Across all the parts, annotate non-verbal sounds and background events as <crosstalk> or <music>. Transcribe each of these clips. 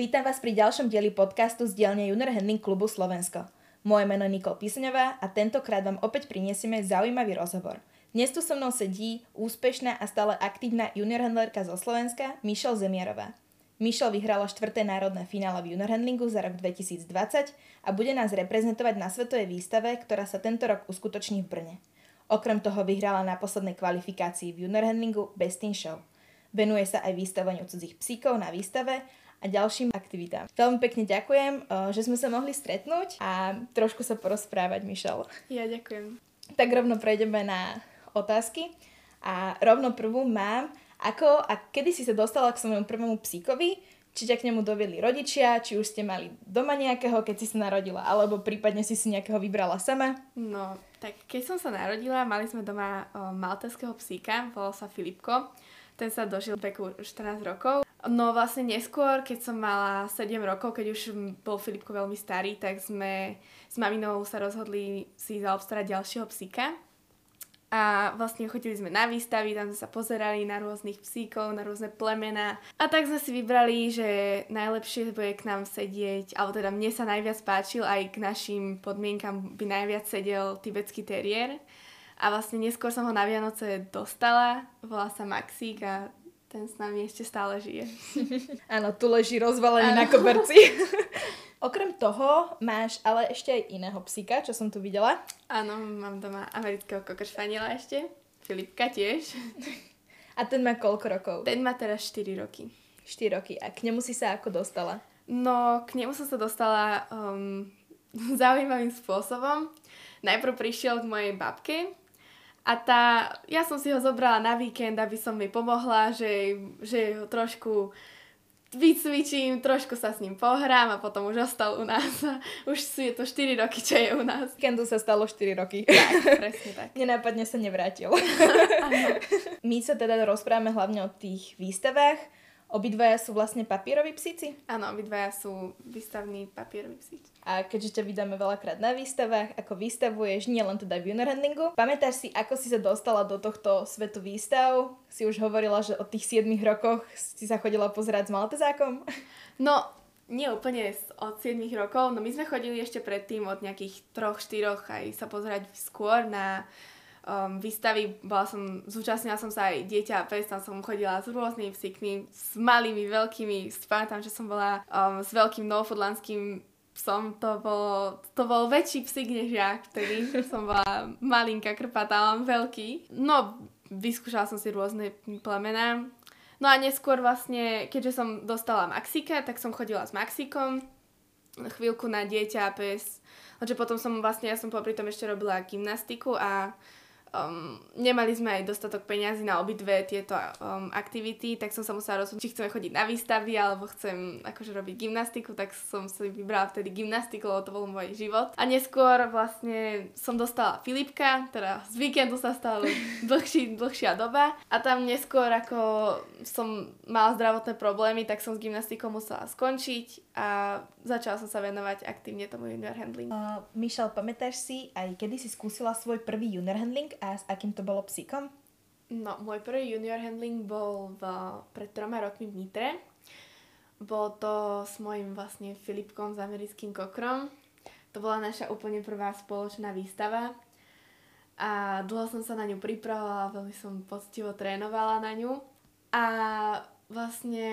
Vítam vás pri ďalšom dieli podcastu z dielne Junior Handling klubu Slovensko. Moje meno je Nikol Písňová a tentokrát vám opäť prinesieme zaujímavý rozhovor. Dnes tu so mnou sedí úspešná a stále aktívna junior handlerka zo Slovenska Michelle Zemierová. Michelle vyhrala štvrté národné finále v junior handlingu za rok 2020 a bude nás reprezentovať na svetovej výstave, ktorá sa tento rok uskutoční v Brne. Okrem toho vyhrala na poslednej kvalifikácii v junior handlingu Best in Show. Venuje sa aj výstavaniu cudzích psíkov na výstave a ďalším aktivitám. Veľmi pekne ďakujem, eh, že sme sa mohli stretnúť a trošku sa porozprávať, Mišel. Ja ďakujem. Tak rovno prejdeme na otázky a rovno prvú mám, ako a kedy si sa dostala k svojmu prvému psíkovi, či ťa k nemu doviedli rodičia, či už ste mali doma nejakého, keď si sa narodila, alebo prípadne si si nejakého vybrala sama? No, tak keď som sa narodila, mali sme doma o, malteského psíka, volal sa Filipko. Ten sa dožil veku 14 rokov. No vlastne neskôr, keď som mala 7 rokov, keď už bol Filipko veľmi starý, tak sme s maminou sa rozhodli si zaobstarať ďalšieho psíka. A vlastne chodili sme na výstavy, tam sme sa pozerali na rôznych psíkov, na rôzne plemena. A tak sme si vybrali, že najlepšie bude k nám sedieť, alebo teda mne sa najviac páčil, aj k našim podmienkam by najviac sedel tibetský teriér. A vlastne neskôr som ho na Vianoce dostala, volá sa Maxík a ten s nami ešte stále žije. <laughs> Áno, tu leží rozvalený na koberci. <laughs> Okrem toho máš ale ešte aj iného psíka, čo som tu videla. Áno, mám doma amerického kokršpaniela ešte. Filipka tiež. <laughs> A ten má koľko rokov? Ten má teraz 4 roky. 4 roky. A k nemu si sa ako dostala? No, k nemu som sa dostala um, zaujímavým spôsobom. Najprv prišiel k mojej babke, a tá, ja som si ho zobrala na víkend, aby som mi pomohla, že, že ho trošku vycvičím, trošku sa s ním pohrám a potom už ostal u nás. Už je to 4 roky, čo je u nás. Kendu sa stalo 4 roky. Tak, presne tak. <laughs> Nenápadne sa nevrátil. <laughs> My sa teda rozprávame hlavne o tých výstavách, Obidvaja sú vlastne papieroví psíci? Áno, obidvaja sú výstavní papieroví psíci. A keďže ťa vydáme veľakrát na výstavách, ako vystavuješ, nie len teda v junior handlingu, pamätáš si, ako si sa dostala do tohto svetu výstav? Si už hovorila, že od tých 7 rokoch si sa chodila pozerať s Maltezákom? No, nie úplne od 7 rokov, no my sme chodili ešte predtým od nejakých 3-4 aj sa pozerať skôr na um, výstavy, bola som, zúčastnila som sa aj dieťa pes, tam som chodila s rôznymi psíkmi, s malými, veľkými, pamätám, že som bola um, s veľkým novofodlandským psom, to bol, to bol väčší psík než ja, vtedy som bola malinká, krpatá, mám veľký. No, vyskúšala som si rôzne plemená. No a neskôr vlastne, keďže som dostala Maxika, tak som chodila s Maxikom chvíľku na dieťa pes. Takže potom som vlastne, ja som popri tom ešte robila gymnastiku a um, nemali sme aj dostatok peňazí na obidve tieto um, aktivity, tak som sa musela rozhodnúť, či chceme chodiť na výstavy alebo chcem akože robiť gymnastiku, tak som si vybrala vtedy gymnastiku, lebo to bol môj život. A neskôr vlastne som dostala Filipka, teda z víkendu sa stala <laughs> dlhší, dlhšia doba a tam neskôr ako som mala zdravotné problémy, tak som s gymnastikou musela skončiť a začala som sa venovať aktívne tomu junior handling. Uh, Michelle, pamätáš si aj kedy si skúsila svoj prvý junior handling a s akým to bolo psíkom? No, môj prvý junior handling bol v, pred troma rokmi v Nitre. Bolo to s mojim vlastne Filipkom, s americkým kokrom. To bola naša úplne prvá spoločná výstava. A dlho som sa na ňu pripravovala, veľmi som poctivo trénovala na ňu. A vlastne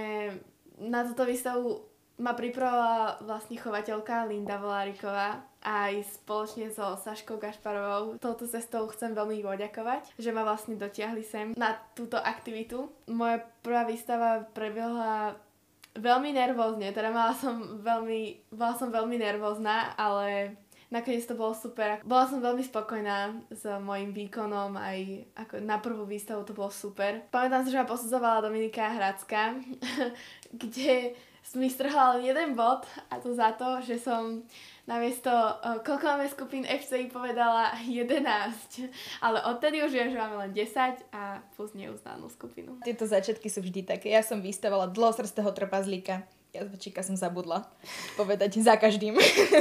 na túto výstavu ma pripravovala vlastne chovateľka Linda Voláriková aj spoločne so Saškou Gašparovou. Touto cestou chcem veľmi poďakovať, že ma vlastne dotiahli sem na túto aktivitu. Moja prvá výstava prebehla veľmi nervózne, teda mala som veľmi, bola som veľmi nervózna, ale nakoniec to bolo super. Bola som veľmi spokojná s mojim výkonom, aj ako na prvú výstavu to bolo super. Pamätám si, že ma posudzovala Dominika Hradská, <laughs> kde mi strhla jeden bod a to za to, že som namiesto, uh, koľko máme skupín FCI povedala 11, ale odtedy už viem, že máme len 10 a plus neuznanú skupinu. Tieto začiatky sú vždy také. Ja som vystavala dlhosrstého trpazlíka. Ja zväčšika som zabudla povedať za každým.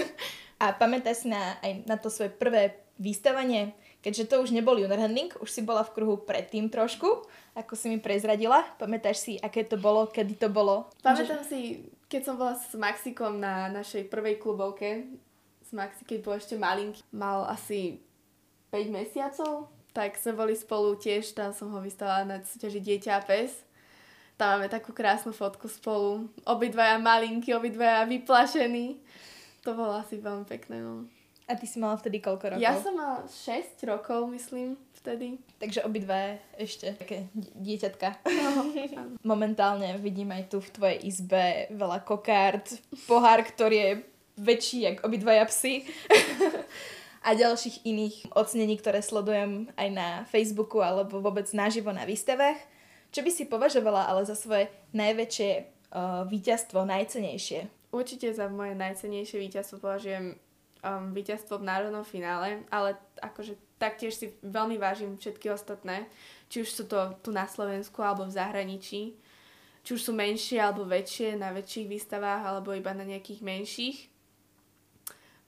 <laughs> a pamätáš si na, aj na to svoje prvé vystavanie, keďže to už nebol junior handling, už si bola v kruhu predtým trošku, ako si mi prezradila. Pamätáš si, aké to bolo, kedy to bolo? Pamätám že... si keď som bola s Maxikom na našej prvej klubovke, s Maxi, keď bol ešte malinký, mal asi 5 mesiacov, tak sme boli spolu tiež, tam som ho vystala na súťaži Dieťa a pes. Tam máme takú krásnu fotku spolu. Obidvaja malinkí, obidvaja vyplašení. To bolo asi veľmi pekné, no. A ty si mala vtedy koľko rokov? Ja som mala 6 rokov, myslím, vtedy. Takže obidve ešte také dieťatka. No, Momentálne vidím aj tu v tvojej izbe veľa kokárt, pohár, ktorý je väčší, jak obidvaja psy. a ďalších iných ocenení, ktoré sledujem aj na Facebooku alebo vôbec naživo na výstavách. Čo by si považovala ale za svoje najväčšie uh, víťazstvo, najcenejšie? Určite za moje najcenejšie víťazstvo považujem um, víťazstvo v národnom finále, ale akože taktiež si veľmi vážim všetky ostatné, či už sú to tu na Slovensku alebo v zahraničí, či už sú menšie alebo väčšie na väčších výstavách alebo iba na nejakých menších.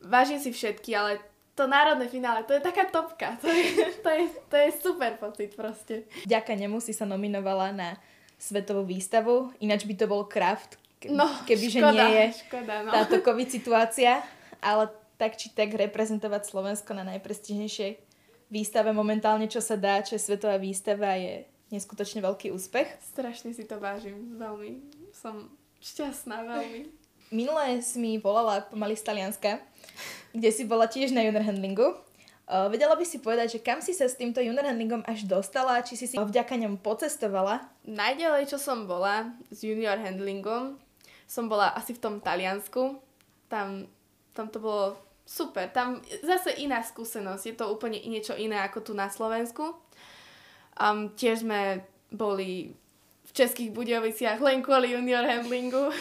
Vážim si všetky, ale to národné finále, to je taká topka. <laughs> To je, to je, to je super pocit proste. Ďaká nemu si sa nominovala na svetovú výstavu, ináč by to bol Kraft, ke, no, kebyže škoda, nie je škoda, no. táto COVID situácia, ale tak či tak reprezentovať Slovensko na najprestižnejšej výstave momentálne, čo sa dá, čo je svetová výstava, je neskutočne veľký úspech. Strašne si to vážim, veľmi. Som šťastná, veľmi. Minulé si mi volala pomaly z Talianska kde si bola tiež na junior handlingu. Uh, vedela by si povedať, že kam si sa s týmto junior handlingom až dostala, či si si vďaka ňom pocestovala? Najďalej, čo som bola s junior handlingom, som bola asi v tom Taliansku. Tam, tam to bolo super. Tam zase iná skúsenosť. Je to úplne niečo iné ako tu na Slovensku. Um, tiež sme boli v Českých Budoviciach len kvôli junior handlingu. <laughs>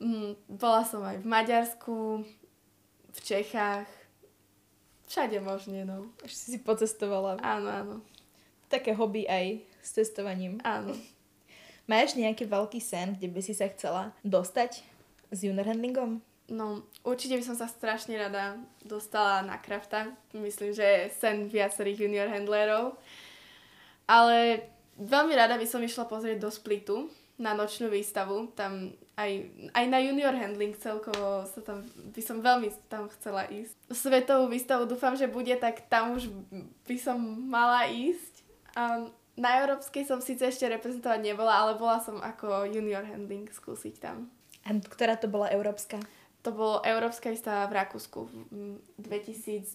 Mm, bola som aj v Maďarsku, v Čechách, všade možne, no. Až si si pocestovala. Áno, áno. Také hobby aj s cestovaním. Áno. Máš nejaký veľký sen, kde by si sa chcela dostať s junior handlingom? No, určite by som sa strašne rada dostala na krafta. Myslím, že je sen viacerých junior handlerov. Ale veľmi rada by som išla pozrieť do Splitu na nočnú výstavu. Tam aj, aj na junior handling celkovo sa tam, by som veľmi tam chcela ísť. Svetovú výstavu dúfam, že bude, tak tam už by som mala ísť. A na európskej som síce ešte reprezentovať nebola, ale bola som ako junior handling skúsiť tam. A ktorá to bola európska? To bolo Európska výstava v Rakúsku v 2019.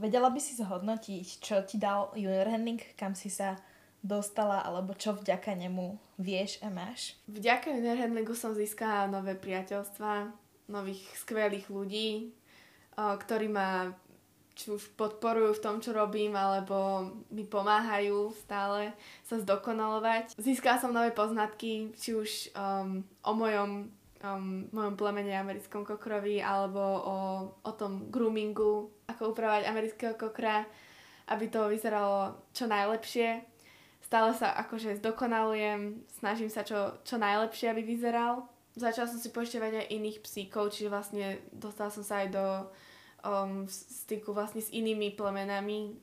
Vedela by si zhodnotiť, čo ti dal junior handling, kam si sa dostala, alebo čo vďaka nemu vieš a máš? Vďaka Handlingu som získala nové priateľstva, nových skvelých ľudí, ktorí ma či už podporujú v tom, čo robím, alebo mi pomáhajú stále sa zdokonalovať. Získala som nové poznatky, či už um, o mojom, um, mojom plemene americkom kokrovi, alebo o, o tom groomingu, ako upravať amerického kokra, aby to vyzeralo čo najlepšie stále sa akože zdokonalujem, snažím sa čo, čo najlepšie, aby vyzeral. Začala som si poštevať aj iných psíkov, čiže vlastne dostala som sa aj do um, styku vlastne s inými plemenami.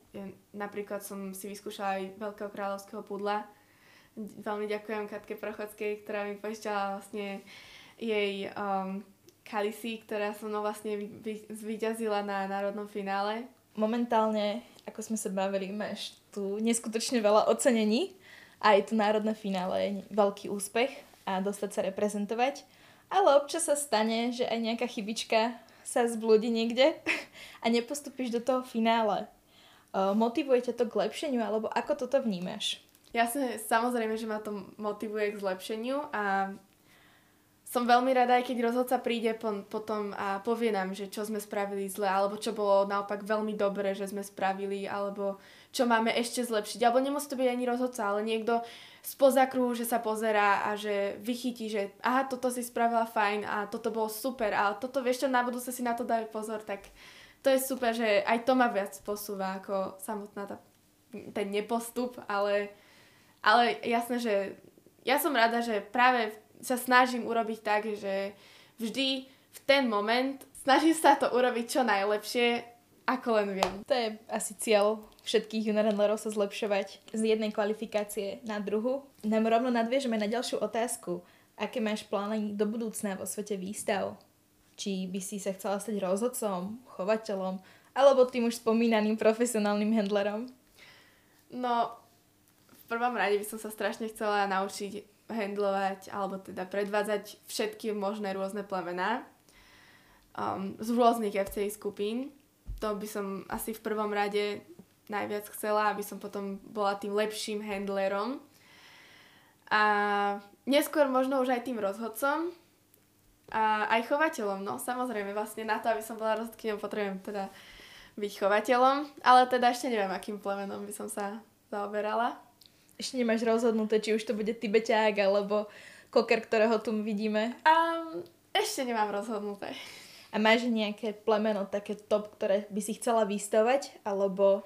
Napríklad som si vyskúšala aj Veľkého kráľovského pudla. Veľmi ďakujem Katke Prochodskej, ktorá mi pošťala vlastne jej um, kalisy, ktorá som no vlastne vyťazila na národnom finále. Momentálne, ako sme sa bavili, máš tu neskutočne veľa ocenení. Aj to národné finále je veľký úspech a dostať sa reprezentovať. Ale občas sa stane, že aj nejaká chybička sa zblúdi niekde <laughs> a nepostupíš do toho finále. Motivuje ťa to k lepšeniu, alebo ako toto vnímaš? Jasne, samozrejme, že ma to motivuje k zlepšeniu a som veľmi rada, aj keď rozhodca príde po, potom a povie nám, že čo sme spravili zle, alebo čo bolo naopak veľmi dobré, že sme spravili, alebo čo máme ešte zlepšiť. Alebo nemusí to byť ani rozhodca, ale niekto spoza kruhu, že sa pozerá a že vychytí, že aha, toto si spravila fajn a toto bolo super a toto vieš čo, na budúce si na to dajú pozor, tak to je super, že aj to ma viac posúva ako samotná tá, ten nepostup, ale, ale jasné, že ja som rada, že práve sa snažím urobiť tak, že vždy v ten moment snažím sa to urobiť čo najlepšie, ako len viem. To je asi cieľ všetkých junior handlerov sa zlepšovať z jednej kvalifikácie na druhu. Nám rovno nadviežeme na ďalšiu otázku. Aké máš plány do budúcna vo svete výstav? Či by si sa chcela stať rozhodcom, chovateľom, alebo tým už spomínaným profesionálnym handlerom? No, v prvom rade by som sa strašne chcela naučiť handlovať, alebo teda predvádzať všetky možné rôzne plemená um, z rôznych FCI skupín. To by som asi v prvom rade najviac chcela, aby som potom bola tým lepším handlerom. A neskôr možno už aj tým rozhodcom a aj chovateľom. No samozrejme, vlastne na to, aby som bola rozhodkyňou, potrebujem teda byť chovateľom, ale teda ešte neviem, akým plemenom by som sa zaoberala. Ešte nemáš rozhodnuté, či už to bude tibeťák alebo koker, ktorého tu vidíme? Um, ešte nemám rozhodnuté. A máš nejaké plemeno, také top, ktoré by si chcela vystavať, alebo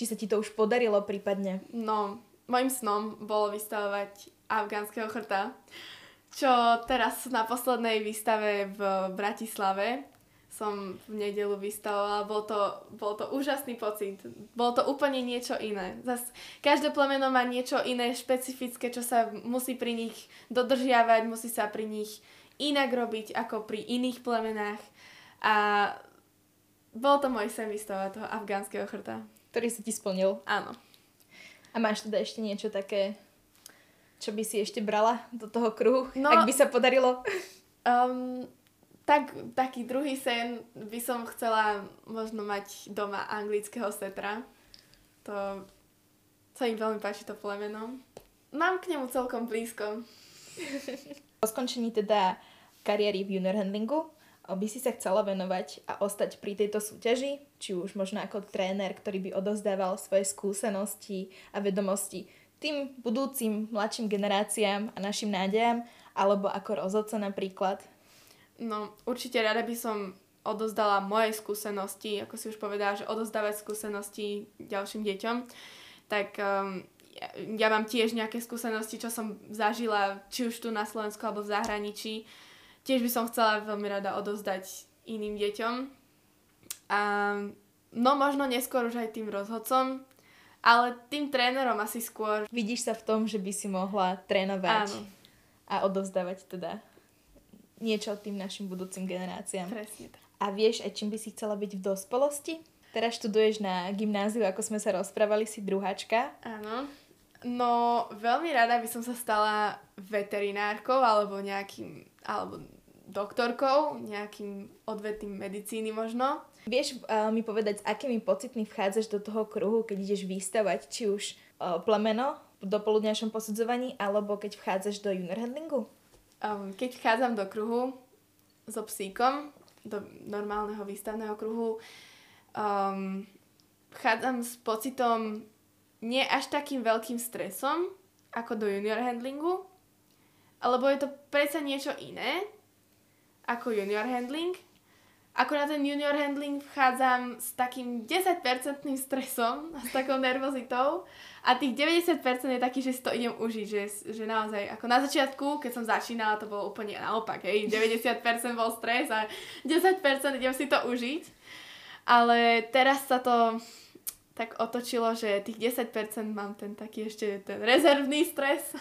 či sa ti to už podarilo prípadne? No, Mojím snom bolo vystavovať afgánskeho chrta, čo teraz na poslednej výstave v Bratislave som v nedelu vystavovala. Bol to, bol to úžasný pocit. Bolo to úplne niečo iné. Zas, každé plemeno má niečo iné, špecifické, čo sa musí pri nich dodržiavať, musí sa pri nich inak robiť ako pri iných plemenách. A bol to môj sen vystavovať toho afgánskeho chrta. Ktorý sa ti splnil. Áno. A máš teda ešte niečo také, čo by si ešte brala do toho kruhu, no, ak by sa podarilo? Um, <laughs> tak, taký druhý sen by som chcela možno mať doma anglického setra. To sa im veľmi páči to plemeno. Mám k nemu celkom blízko. Po skončení teda kariéry v junior handlingu by si sa chcela venovať a ostať pri tejto súťaži, či už možno ako tréner, ktorý by odozdával svoje skúsenosti a vedomosti tým budúcim mladším generáciám a našim nádejam, alebo ako rozhodca napríklad? No, určite rada by som odozdala moje skúsenosti, ako si už povedala, že odozdávať skúsenosti ďalším deťom, tak um, ja, ja mám tiež nejaké skúsenosti, čo som zažila, či už tu na Slovensku alebo v zahraničí tiež by som chcela veľmi rada odozdať iným deťom. A no možno neskôr už aj tým rozhodcom, ale tým trénerom asi skôr. Vidíš sa v tom, že by si mohla trénovať Áno. a odozdávať teda niečo tým našim budúcim generáciám. Presne tak. A vieš aj čím by si chcela byť v dospelosti? Teraz študuješ na gymnáziu, ako sme sa rozprávali, si druháčka. Áno. No, veľmi rada by som sa stala veterinárkou alebo nejakým, alebo doktorkou, nejakým odvetým medicíny možno. Vieš uh, mi povedať, s akými pocitmi vchádzaš do toho kruhu, keď ideš vystavať či už uh, plemeno do poludňajšom posudzovaní, alebo keď vchádzaš do junior handlingu? Um, keď vchádzam do kruhu so psíkom, do normálneho výstavného kruhu, um, vchádzam s pocitom nie až takým veľkým stresom, ako do junior handlingu, alebo je to predsa niečo iné, ako junior handling. Ako na ten junior handling vchádzam s takým 10% stresom a s takou nervozitou a tých 90% je taký, že si to idem užiť, že, že naozaj, ako na začiatku, keď som začínala, to bolo úplne naopak, hej, 90% bol stres a 10% idem si to užiť. Ale teraz sa to tak otočilo, že tých 10% mám ten taký ešte ten rezervný stres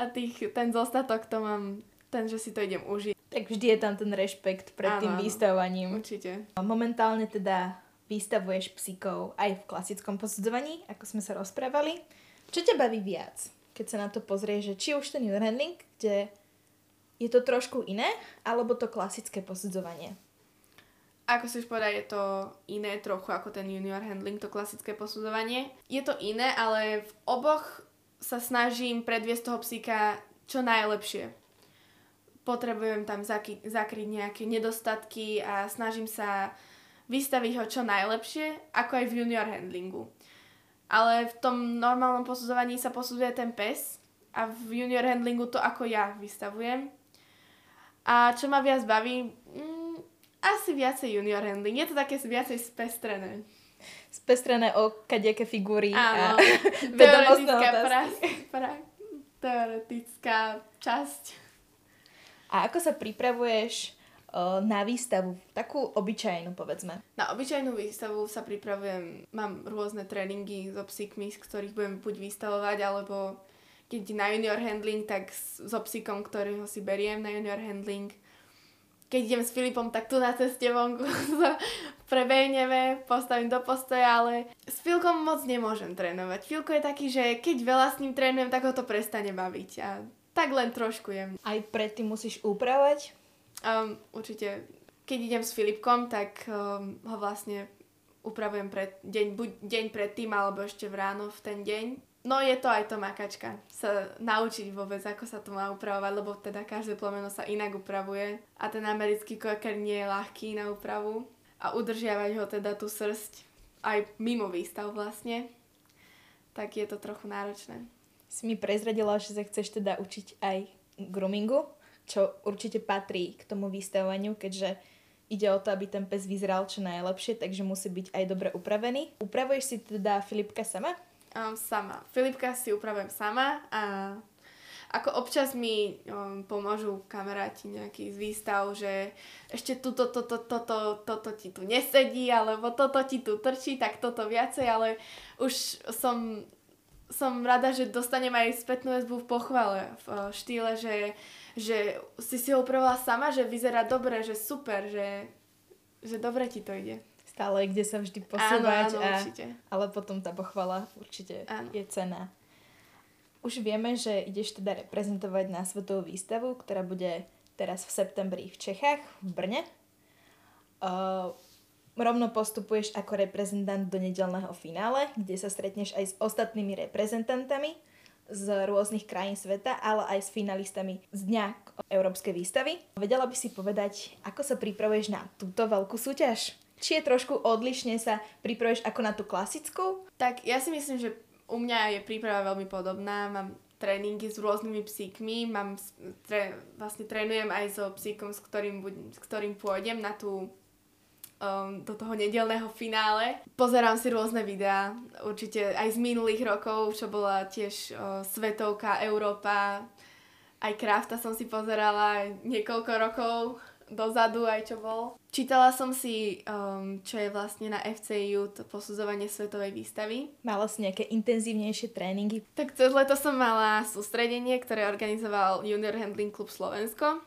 a tých, ten zostatok to mám ten, že si to idem užiť. Tak vždy je tam ten rešpekt pred áno, tým výstavovaním. Určite. Momentálne teda vystavuješ psíkov aj v klasickom posudzovaní, ako sme sa rozprávali. Čo ťa baví viac, keď sa na to pozrieš, že či už ten handling, kde je to trošku iné, alebo to klasické posudzovanie? Ako si už povedal, je to iné trochu ako ten junior handling, to klasické posudzovanie. Je to iné, ale v oboch sa snažím predviesť toho psíka čo najlepšie potrebujem tam zaky- zakryť nejaké nedostatky a snažím sa vystaviť ho čo najlepšie, ako aj v junior handlingu. Ale v tom normálnom posudzovaní sa posudzuje ten pes a v junior handlingu to ako ja vystavujem. A čo ma viac baví, mm, asi viacej junior handling. Je to také viacej spestrené. Spestrené o kadejaké figúry Áno, <laughs> <laughs> a teoretická, pra, pra, teoretická časť a ako sa pripravuješ uh, na výstavu, takú obyčajnú povedzme? Na obyčajnú výstavu sa pripravujem, mám rôzne tréningy so psíkmi, z ktorých budem buď vystavovať, alebo keď na junior handling, tak so psíkom, ktorého si beriem na junior handling. Keď idem s Filipom, tak tu na ceste vonku <laughs> prebehneme, postavím do postoja, ale s Filkom moc nemôžem trénovať. Filko je taký, že keď veľa s ním trénujem, tak ho to prestane baviť. A tak len trošku jem. Aj predtým musíš upravať? Um, určite. Keď idem s Filipkom, tak um, ho vlastne upravujem pred deň, buď deň predtým, alebo ešte v ráno v ten deň. No je to aj to makačka, sa naučiť vôbec, ako sa to má upravovať, lebo teda každé plemeno sa inak upravuje a ten americký koker nie je ľahký na úpravu a udržiavať ho teda tú srst aj mimo výstav vlastne, tak je to trochu náročné. Si mi prezradila, že sa chceš teda učiť aj groomingu, čo určite patrí k tomu vystavovaniu, keďže ide o to, aby ten pes vyzeral čo najlepšie, takže musí byť aj dobre upravený. Upravuješ si teda Filipka sama? Um, sama. Filipka si upravujem sama a ako občas mi um, pomôžu kamaráti nejaký z výstav, že ešte tuto, toto, toto, toto ti tu nesedí, alebo toto ti tu trčí, tak toto viacej, ale už som, som rada, že dostanem aj spätnú väzbu v pochvale v uh, štýle, že že si si ho upravila sama, že vyzerá dobre, že super, že, že dobre ti to ide. Stále kde sa vždy posúvať. Áno, áno, a, určite. Ale potom tá pochvala určite áno. je cená. Už vieme, že ideš teda reprezentovať na svetovú výstavu, ktorá bude teraz v septembri v Čechách, v Brne. Uh, rovno postupuješ ako reprezentant do nedelného finále, kde sa stretneš aj s ostatnými reprezentantami z rôznych krajín sveta, ale aj s finalistami z Dňa Európskej výstavy. Vedela by si povedať, ako sa pripravuješ na túto veľkú súťaž? Či je trošku odlišne sa pripravuješ ako na tú klasickú? Tak ja si myslím, že u mňa je príprava veľmi podobná. Mám tréningy s rôznymi psíkmi, mám, tre, vlastne trénujem aj so psíkom, s ktorým, s ktorým pôjdem na tú um, do toho nedelného finále. Pozerám si rôzne videá, určite aj z minulých rokov, čo bola tiež uh, Svetovka, Európa, aj Krafta som si pozerala niekoľko rokov dozadu aj čo bol. Čítala som si, um, čo je vlastne na FCU, to posudzovanie svetovej výstavy. Mala si nejaké intenzívnejšie tréningy? Tak cez leto som mala sústredenie, ktoré organizoval Junior Handling Club Slovensko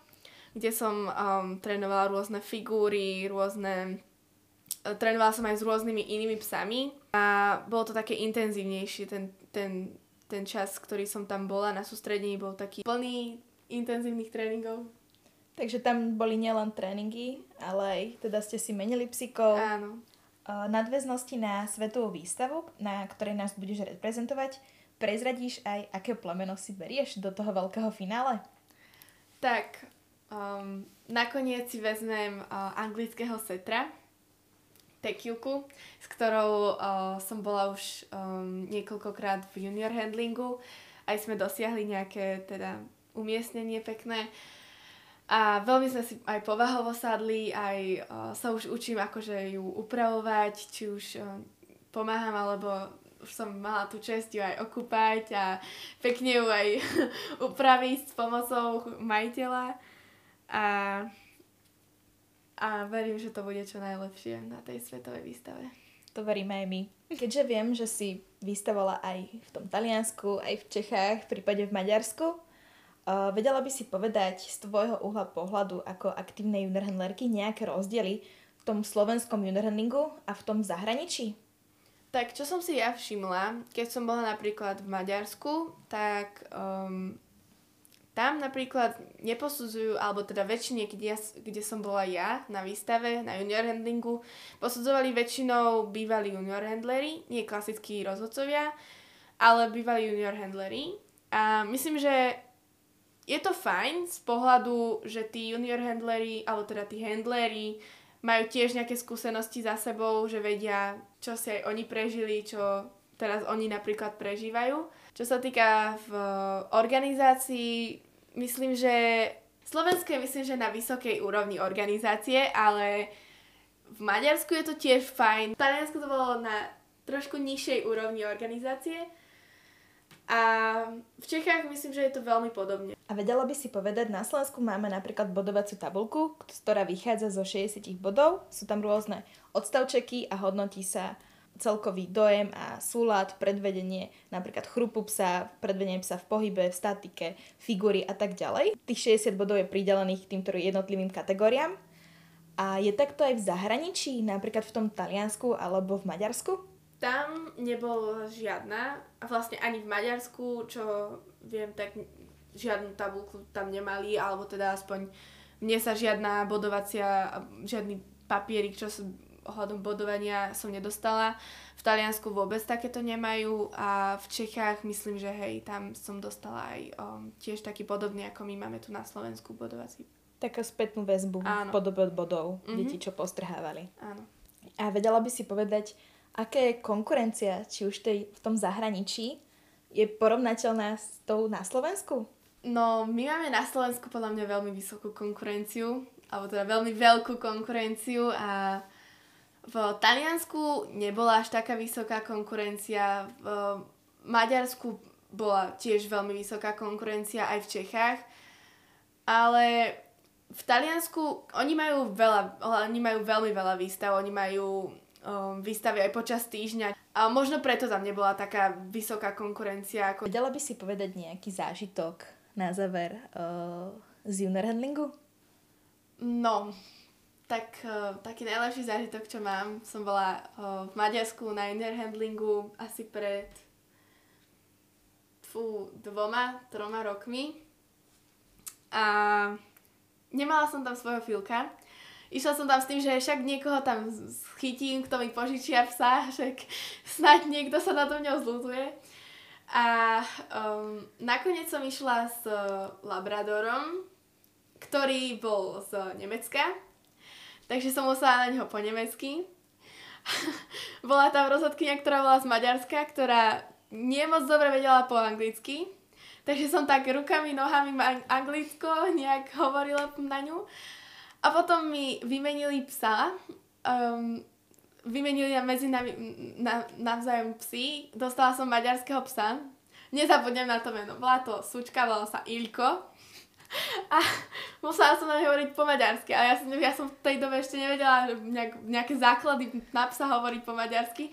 kde som um, trénovala rôzne figúry, rôzne... E, trénovala som aj s rôznymi inými psami a bolo to také intenzívnejšie, ten, ten, ten čas, ktorý som tam bola na sústredení, bol taký plný intenzívnych tréningov. Takže tam boli nielen tréningy, ale aj teda ste si menili psíkov. Áno. Nadväznosti na svetovú výstavu, na ktorej nás budeš reprezentovať, prezradíš aj, aké plemeno si berieš do toho veľkého finále? Tak, Um, nakoniec si vezmem uh, anglického setra, Tekiuku, s ktorou uh, som bola už um, niekoľkokrát v junior handlingu. Aj sme dosiahli nejaké teda umiestnenie pekné. A veľmi sme si aj povahovo sadli, aj uh, sa už učím akože ju upravovať, či už uh, pomáham, alebo už som mala tú čest ju aj okúpať a pekne ju aj <laughs> upraviť s pomocou majiteľa a, a verím, že to bude čo najlepšie na tej svetovej výstave. To veríme aj my. Keďže viem, že si vystavovala aj v tom Taliansku, aj v Čechách, v prípade v Maďarsku, uh, vedela by si povedať z tvojho uhla pohľadu ako aktívnej juniorhandlerky nejaké rozdiely v tom slovenskom juniorhandlingu a v tom zahraničí? Tak čo som si ja všimla, keď som bola napríklad v Maďarsku, tak um, tam napríklad neposudzujú, alebo teda väčšine, kde, ja, kde som bola ja na výstave, na junior handlingu, posudzovali väčšinou bývalí junior handlery, nie klasickí rozhodcovia, ale bývalí junior handlery. A myslím, že je to fajn z pohľadu, že tí junior handlery, alebo teda tí handlery majú tiež nejaké skúsenosti za sebou, že vedia, čo si aj oni prežili, čo teraz oni napríklad prežívajú. Čo sa týka v organizácii, myslím, že Slovensko je myslím, že na vysokej úrovni organizácie, ale v Maďarsku je to tiež fajn. V Taliansku to bolo na trošku nižšej úrovni organizácie a v Čechách myslím, že je to veľmi podobne. A vedela by si povedať, na Slovensku máme napríklad bodovaciu tabulku, ktorá vychádza zo 60 bodov. Sú tam rôzne odstavčeky a hodnotí sa celkový dojem a súlad, predvedenie, napríklad chrupu psa, predvedenie psa v pohybe, v statike, figúry a tak ďalej. Tých 60 bodov je pridelených týmto jednotlivým kategóriám. A je takto aj v zahraničí, napríklad v tom Taliansku alebo v Maďarsku? Tam nebolo žiadna a vlastne ani v Maďarsku, čo viem, tak žiadnu tabulku tam nemali, alebo teda aspoň mne sa žiadna bodovacia, žiadny papierik, čo som ohľadom bodovania som nedostala. V Taliansku vôbec takéto nemajú a v Čechách myslím, že hej, tam som dostala aj um, tiež taký podobný, ako my máme tu na Slovensku bodovací. Taká spätnú väzbu Áno. v podobe bodov, mm-hmm. deti, čo postrhávali. Áno. A vedela by si povedať, aká je konkurencia, či už tej, v tom zahraničí, je porovnateľná s tou na Slovensku? No, my máme na Slovensku podľa mňa veľmi vysokú konkurenciu, alebo teda veľmi veľkú konkurenciu a v Taliansku nebola až taká vysoká konkurencia, v Maďarsku bola tiež veľmi vysoká konkurencia aj v Čechách, ale v Taliansku oni majú veľa, oni majú veľmi veľa výstav, oni majú um, výstavy aj počas týždňa. A možno preto tam nebola taká vysoká konkurencia. Ako... Vedela by si povedať nejaký zážitok na záver uh, z junior handlingu? No, tak uh, taký najlepší zážitok, čo mám, som bola uh, v Maďarsku na handlingu asi pred fú, dvoma, troma rokmi. A nemala som tam svojho filka. Išla som tam s tým, že však niekoho tam chytím, kto mi požičia psa, <laughs> však snáď niekto sa na to mňou zlutuje. A um, nakoniec som išla s Labradorom, ktorý bol z Nemecka, takže som musela na neho po nemecky. <laughs> bola tam rozhodkynia, ktorá bola z Maďarska, ktorá nie moc dobre vedela po anglicky, Takže som tak rukami, nohami anglicko nejak hovorila na ňu. A potom mi vymenili psa. Um, vymenili medzi nami na, navzájom psy. Dostala som maďarského psa. Nezabudnem na to meno. Bola to sučka, volala sa Ilko. <laughs> A musela som na hovoriť po maďarsky. A ja som, ja som v tej dobe ešte nevedela nejak, nejaké základy na psa hovoriť po maďarsky.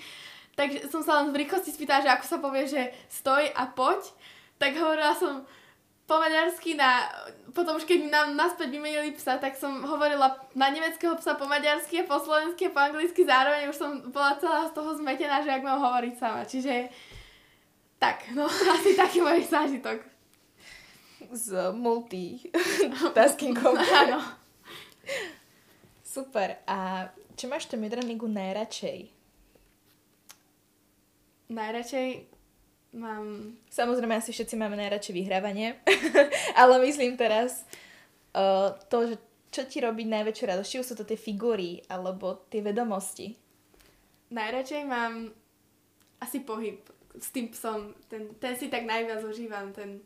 Takže som sa len v rýchlosti spýtala, že ako sa povie, že stoj a poď tak hovorila som po maďarsky na... Potom už keď nám naspäť vymenili psa, tak som hovorila na nemeckého psa po maďarsky a po slovensky a po anglicky zároveň. Už som bola celá z toho zmetená, že ak mám hovoriť sama. Čiže tak, no <laughs> asi taký môj zážitok. Z multitaskingom. Áno. Super. A čo máš to midranningu najradšej? Najradšej Mám... Samozrejme, asi všetci máme najradšej vyhrávanie, <laughs> ale myslím teraz uh, to, že čo ti robí najväčšiu radosť, či sú to tie figúry, alebo tie vedomosti. Najradšej mám asi pohyb s tým psom. Ten, ten si tak najviac užívam, ten,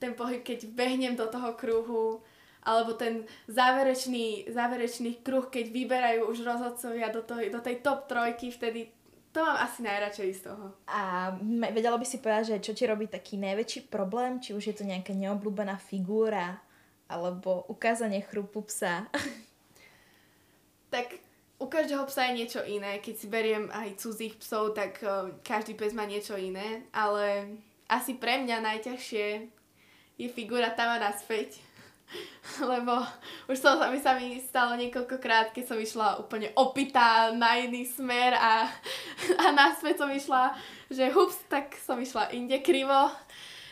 ten pohyb, keď behnem do toho kruhu, alebo ten záverečný, záverečný kruh, keď vyberajú už rozhodcovia do, toho, do tej top trojky, vtedy to mám asi najradšej z toho. A vedela by si povedať, že čo ti robí taký najväčší problém? Či už je to nejaká neobľúbená figúra, alebo ukázanie chrupu psa? tak u každého psa je niečo iné. Keď si beriem aj cudzích psov, tak uh, každý pes má niečo iné. Ale asi pre mňa najťažšie je figúra tam a naspäť <laughs> lebo už som sa mi, sa mi stalo niekoľkokrát, keď som išla úplne opitá na iný smer a, <laughs> a naspäť som išla, že hups, tak som išla inde krivo.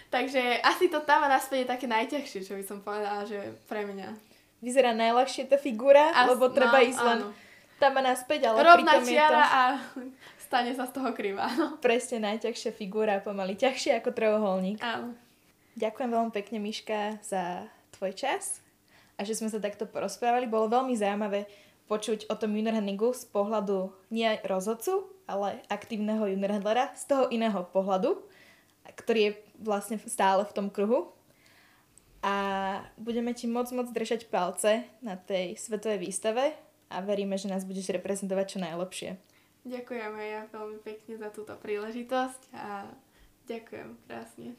Takže asi to tam a naspäť je také najťažšie, čo by som povedala, že pre mňa. Vyzerá najľahšie tá figúra, As, lebo treba no, ísť len tam a naspäť, ale Rovná čiara to... a stane sa z toho kriva. No. Presne najťažšia figúra, pomaly ťažšie ako trojuholník. Áno. Ďakujem veľmi pekne, Miška, za tvoj čas a že sme sa takto porozprávali. Bolo veľmi zaujímavé počuť o tom junior z pohľadu nie rozhodcu, ale aktívneho junior z toho iného pohľadu, ktorý je vlastne stále v tom kruhu. A budeme ti moc moc držať palce na tej svetovej výstave a veríme, že nás budeš reprezentovať čo najlepšie. Ďakujem aj ja veľmi pekne za túto príležitosť a ďakujem krásne.